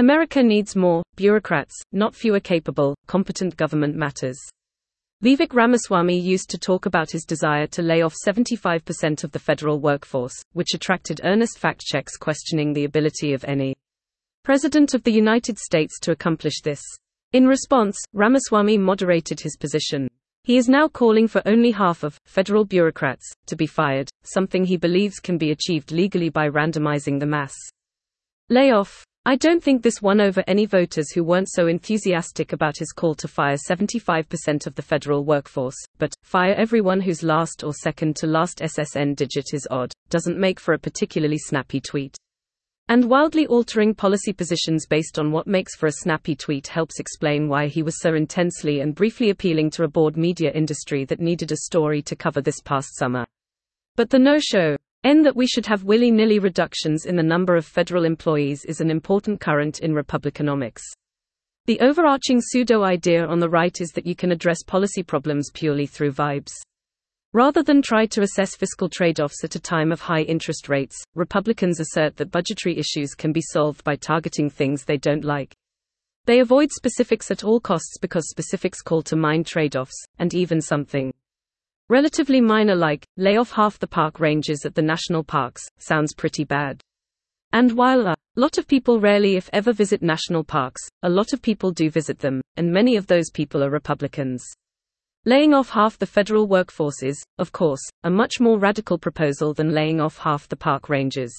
America needs more bureaucrats, not fewer capable, competent government matters. Vivek Ramaswamy used to talk about his desire to lay off 75% of the federal workforce, which attracted earnest fact checks questioning the ability of any president of the United States to accomplish this. In response, Ramaswamy moderated his position. He is now calling for only half of federal bureaucrats to be fired, something he believes can be achieved legally by randomizing the mass layoff. I don't think this won over any voters who weren't so enthusiastic about his call to fire 75% of the federal workforce, but fire everyone whose last or second to last SSN digit is odd doesn't make for a particularly snappy tweet. And wildly altering policy positions based on what makes for a snappy tweet helps explain why he was so intensely and briefly appealing to a bored media industry that needed a story to cover this past summer. But the no show N that we should have willy-nilly reductions in the number of federal employees is an important current in Republicanomics. The overarching pseudo-idea on the right is that you can address policy problems purely through vibes. Rather than try to assess fiscal trade-offs at a time of high interest rates, Republicans assert that budgetary issues can be solved by targeting things they don't like. They avoid specifics at all costs because specifics call to mind trade-offs, and even something Relatively minor like, lay off half the park rangers at the national parks, sounds pretty bad. And while a lot of people rarely if ever visit national parks, a lot of people do visit them, and many of those people are Republicans. Laying off half the federal workforce is, of course, a much more radical proposal than laying off half the park rangers.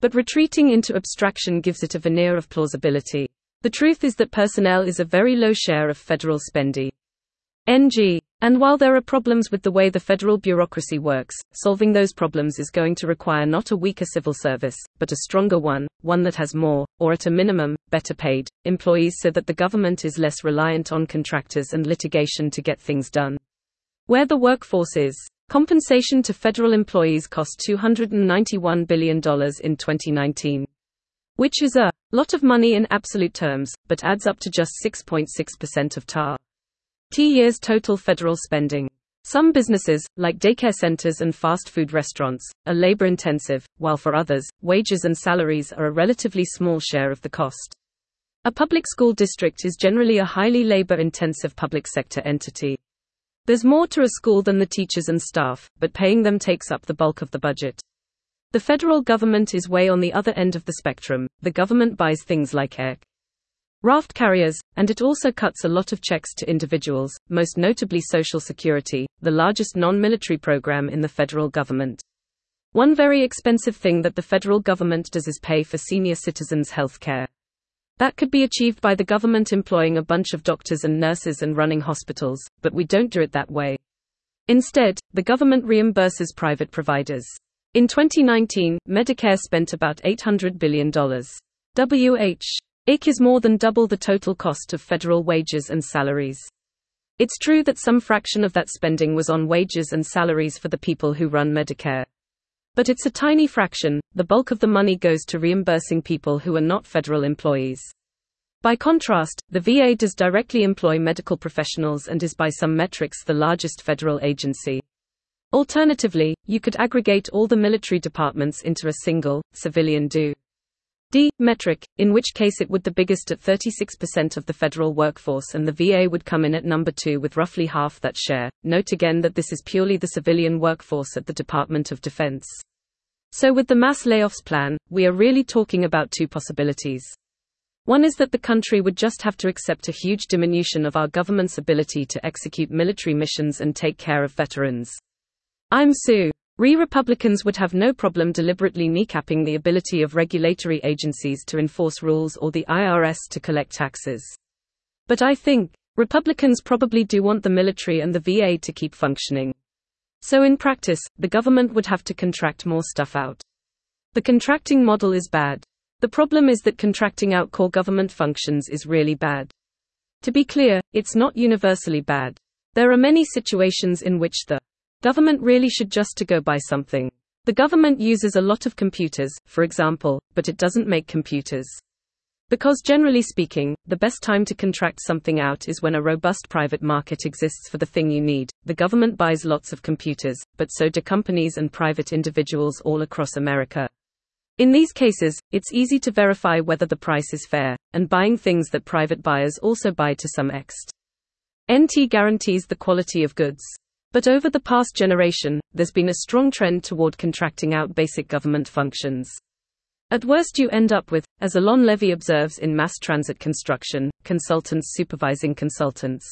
But retreating into abstraction gives it a veneer of plausibility. The truth is that personnel is a very low share of federal spending. NG. And while there are problems with the way the federal bureaucracy works, solving those problems is going to require not a weaker civil service, but a stronger one, one that has more, or at a minimum, better paid, employees so that the government is less reliant on contractors and litigation to get things done. Where the workforce is. Compensation to federal employees cost $291 billion in 2019. Which is a lot of money in absolute terms, but adds up to just 6.6% of TAR. T years total federal spending. Some businesses, like daycare centers and fast food restaurants, are labor intensive, while for others, wages and salaries are a relatively small share of the cost. A public school district is generally a highly labor intensive public sector entity. There's more to a school than the teachers and staff, but paying them takes up the bulk of the budget. The federal government is way on the other end of the spectrum. The government buys things like air raft carriers, and it also cuts a lot of checks to individuals, most notably Social Security, the largest non military program in the federal government. One very expensive thing that the federal government does is pay for senior citizens' health care. That could be achieved by the government employing a bunch of doctors and nurses and running hospitals, but we don't do it that way. Instead, the government reimburses private providers. In 2019, Medicare spent about $800 billion. WH IC is more than double the total cost of federal wages and salaries. It's true that some fraction of that spending was on wages and salaries for the people who run Medicare. But it's a tiny fraction, the bulk of the money goes to reimbursing people who are not federal employees. By contrast, the VA does directly employ medical professionals and is by some metrics the largest federal agency. Alternatively, you could aggregate all the military departments into a single, civilian do. D metric, in which case it would the biggest at 36% of the federal workforce and the VA would come in at number 2 with roughly half that share. Note again that this is purely the civilian workforce at the Department of Defense. So with the mass layoffs plan, we are really talking about two possibilities. One is that the country would just have to accept a huge diminution of our government's ability to execute military missions and take care of veterans. I'm Sue. Re Republicans would have no problem deliberately kneecapping the ability of regulatory agencies to enforce rules or the IRS to collect taxes. But I think Republicans probably do want the military and the VA to keep functioning. So in practice, the government would have to contract more stuff out. The contracting model is bad. The problem is that contracting out core government functions is really bad. To be clear, it's not universally bad. There are many situations in which the Government really should just to go buy something. The government uses a lot of computers, for example, but it doesn't make computers. Because generally speaking, the best time to contract something out is when a robust private market exists for the thing you need. The government buys lots of computers, but so do companies and private individuals all across America. In these cases, it's easy to verify whether the price is fair, and buying things that private buyers also buy to some extent. NT guarantees the quality of goods. But over the past generation, there's been a strong trend toward contracting out basic government functions. At worst, you end up with, as Alon Levy observes in mass transit construction, consultants supervising consultants.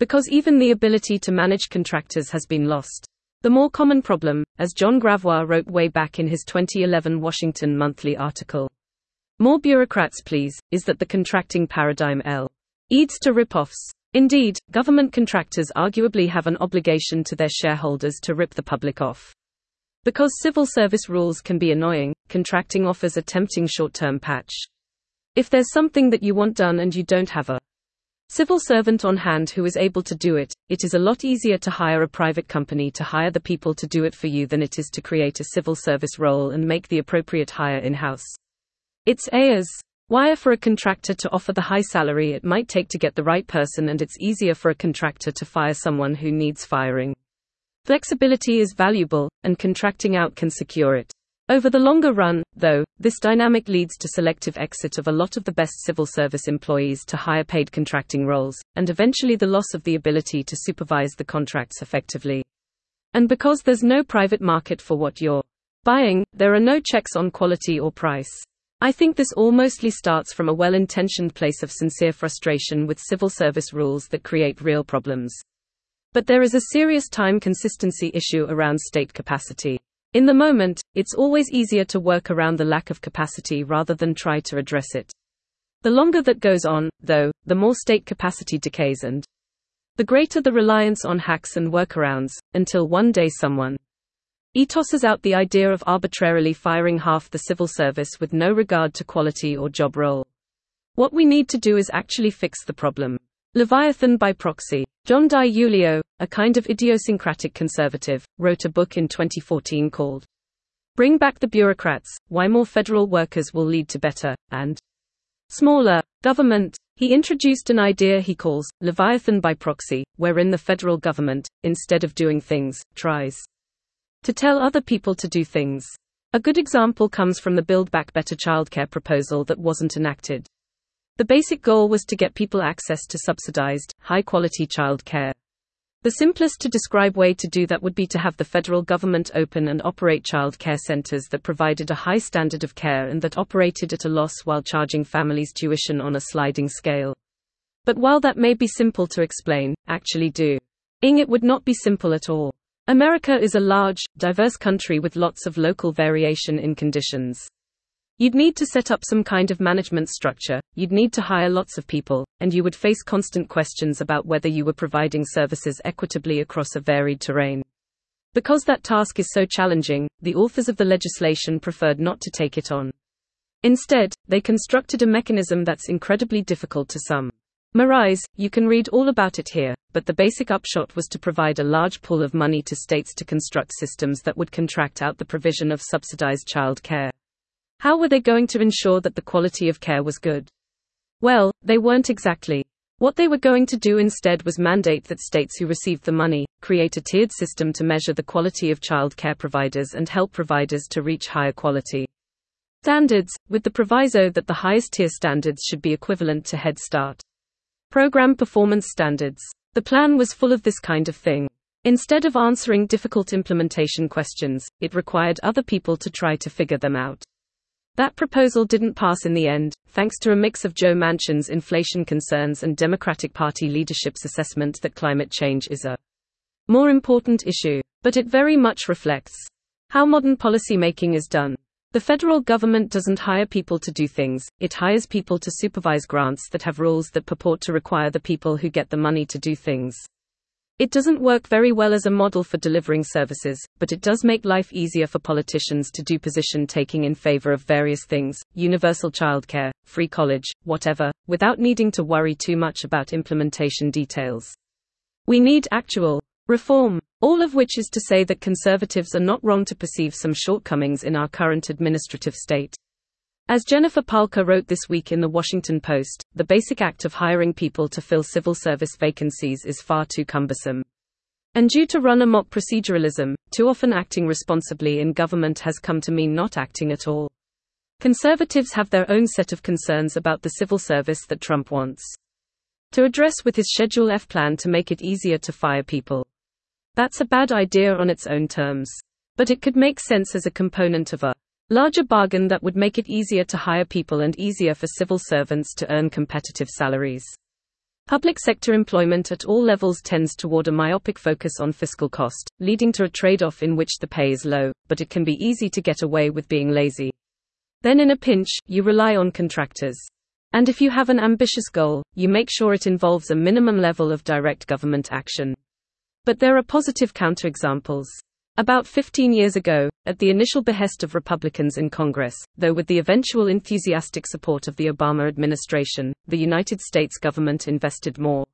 Because even the ability to manage contractors has been lost. The more common problem, as John Gravois wrote way back in his 2011 Washington Monthly article, More bureaucrats, please, is that the contracting paradigm L. Eads to rip-offs. Indeed, government contractors arguably have an obligation to their shareholders to rip the public off. Because civil service rules can be annoying, contracting offers a tempting short term patch. If there's something that you want done and you don't have a civil servant on hand who is able to do it, it is a lot easier to hire a private company to hire the people to do it for you than it is to create a civil service role and make the appropriate hire in house. It's a as wire for a contractor to offer the high salary it might take to get the right person, and it's easier for a contractor to fire someone who needs firing. Flexibility is valuable, and contracting out can secure it. Over the longer run, though, this dynamic leads to selective exit of a lot of the best civil service employees to higher paid contracting roles, and eventually the loss of the ability to supervise the contracts effectively. And because there's no private market for what you're buying, there are no checks on quality or price. I think this all mostly starts from a well intentioned place of sincere frustration with civil service rules that create real problems. But there is a serious time consistency issue around state capacity. In the moment, it's always easier to work around the lack of capacity rather than try to address it. The longer that goes on, though, the more state capacity decays and the greater the reliance on hacks and workarounds, until one day someone e tosses out the idea of arbitrarily firing half the civil service with no regard to quality or job role. What we need to do is actually fix the problem. Leviathan by proxy. John DiIulio, a kind of idiosyncratic conservative, wrote a book in 2014 called Bring Back the Bureaucrats Why More Federal Workers Will Lead to Better, and Smaller Government. He introduced an idea he calls Leviathan by proxy, wherein the federal government, instead of doing things, tries to tell other people to do things. A good example comes from the Build Back Better childcare proposal that wasn't enacted. The basic goal was to get people access to subsidized, high quality childcare. The simplest to describe way to do that would be to have the federal government open and operate child care centers that provided a high standard of care and that operated at a loss while charging families tuition on a sliding scale. But while that may be simple to explain, actually do. Ing it would not be simple at all. America is a large, diverse country with lots of local variation in conditions. You'd need to set up some kind of management structure, you'd need to hire lots of people, and you would face constant questions about whether you were providing services equitably across a varied terrain. Because that task is so challenging, the authors of the legislation preferred not to take it on. Instead, they constructed a mechanism that's incredibly difficult to some. Marais, you can read all about it here, but the basic upshot was to provide a large pool of money to states to construct systems that would contract out the provision of subsidized child care. How were they going to ensure that the quality of care was good? Well, they weren't exactly. What they were going to do instead was mandate that states who received the money create a tiered system to measure the quality of child care providers and help providers to reach higher quality standards, with the proviso that the highest tier standards should be equivalent to Head Start program performance standards. The plan was full of this kind of thing. Instead of answering difficult implementation questions, it required other people to try to figure them out. That proposal didn't pass in the end, thanks to a mix of Joe Manchin's inflation concerns and Democratic Party leadership's assessment that climate change is a more important issue. But it very much reflects how modern policymaking is done. The federal government doesn't hire people to do things, it hires people to supervise grants that have rules that purport to require the people who get the money to do things. It doesn't work very well as a model for delivering services, but it does make life easier for politicians to do position taking in favor of various things universal childcare, free college, whatever, without needing to worry too much about implementation details. We need actual reform, all of which is to say that conservatives are not wrong to perceive some shortcomings in our current administrative state. As Jennifer Pahlka wrote this week in the Washington Post, the basic act of hiring people to fill civil service vacancies is far too cumbersome. And due to run amok proceduralism, too often acting responsibly in government has come to mean not acting at all. Conservatives have their own set of concerns about the civil service that Trump wants to address with his Schedule F plan to make it easier to fire people. That's a bad idea on its own terms. But it could make sense as a component of a larger bargain that would make it easier to hire people and easier for civil servants to earn competitive salaries. Public sector employment at all levels tends toward a myopic focus on fiscal cost, leading to a trade off in which the pay is low, but it can be easy to get away with being lazy. Then, in a pinch, you rely on contractors. And if you have an ambitious goal, you make sure it involves a minimum level of direct government action. But there are positive counterexamples. About 15 years ago, at the initial behest of Republicans in Congress, though with the eventual enthusiastic support of the Obama administration, the United States government invested more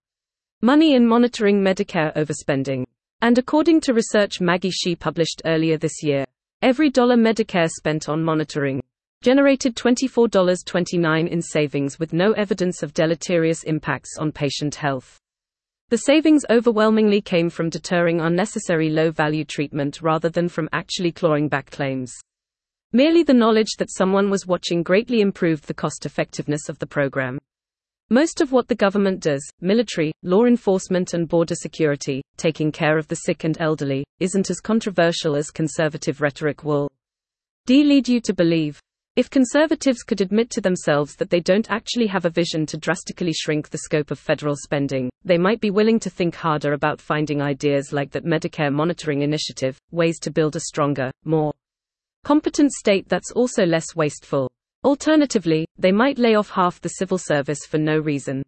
money in monitoring Medicare overspending. And according to research Maggie Shi published earlier this year, every dollar Medicare spent on monitoring generated $24.29 in savings with no evidence of deleterious impacts on patient health. The savings overwhelmingly came from deterring unnecessary low value treatment rather than from actually clawing back claims. Merely the knowledge that someone was watching greatly improved the cost effectiveness of the program. Most of what the government does, military, law enforcement, and border security, taking care of the sick and elderly, isn't as controversial as conservative rhetoric will D lead you to believe. If conservatives could admit to themselves that they don't actually have a vision to drastically shrink the scope of federal spending, they might be willing to think harder about finding ideas like that Medicare monitoring initiative, ways to build a stronger, more competent state that's also less wasteful. Alternatively, they might lay off half the civil service for no reason.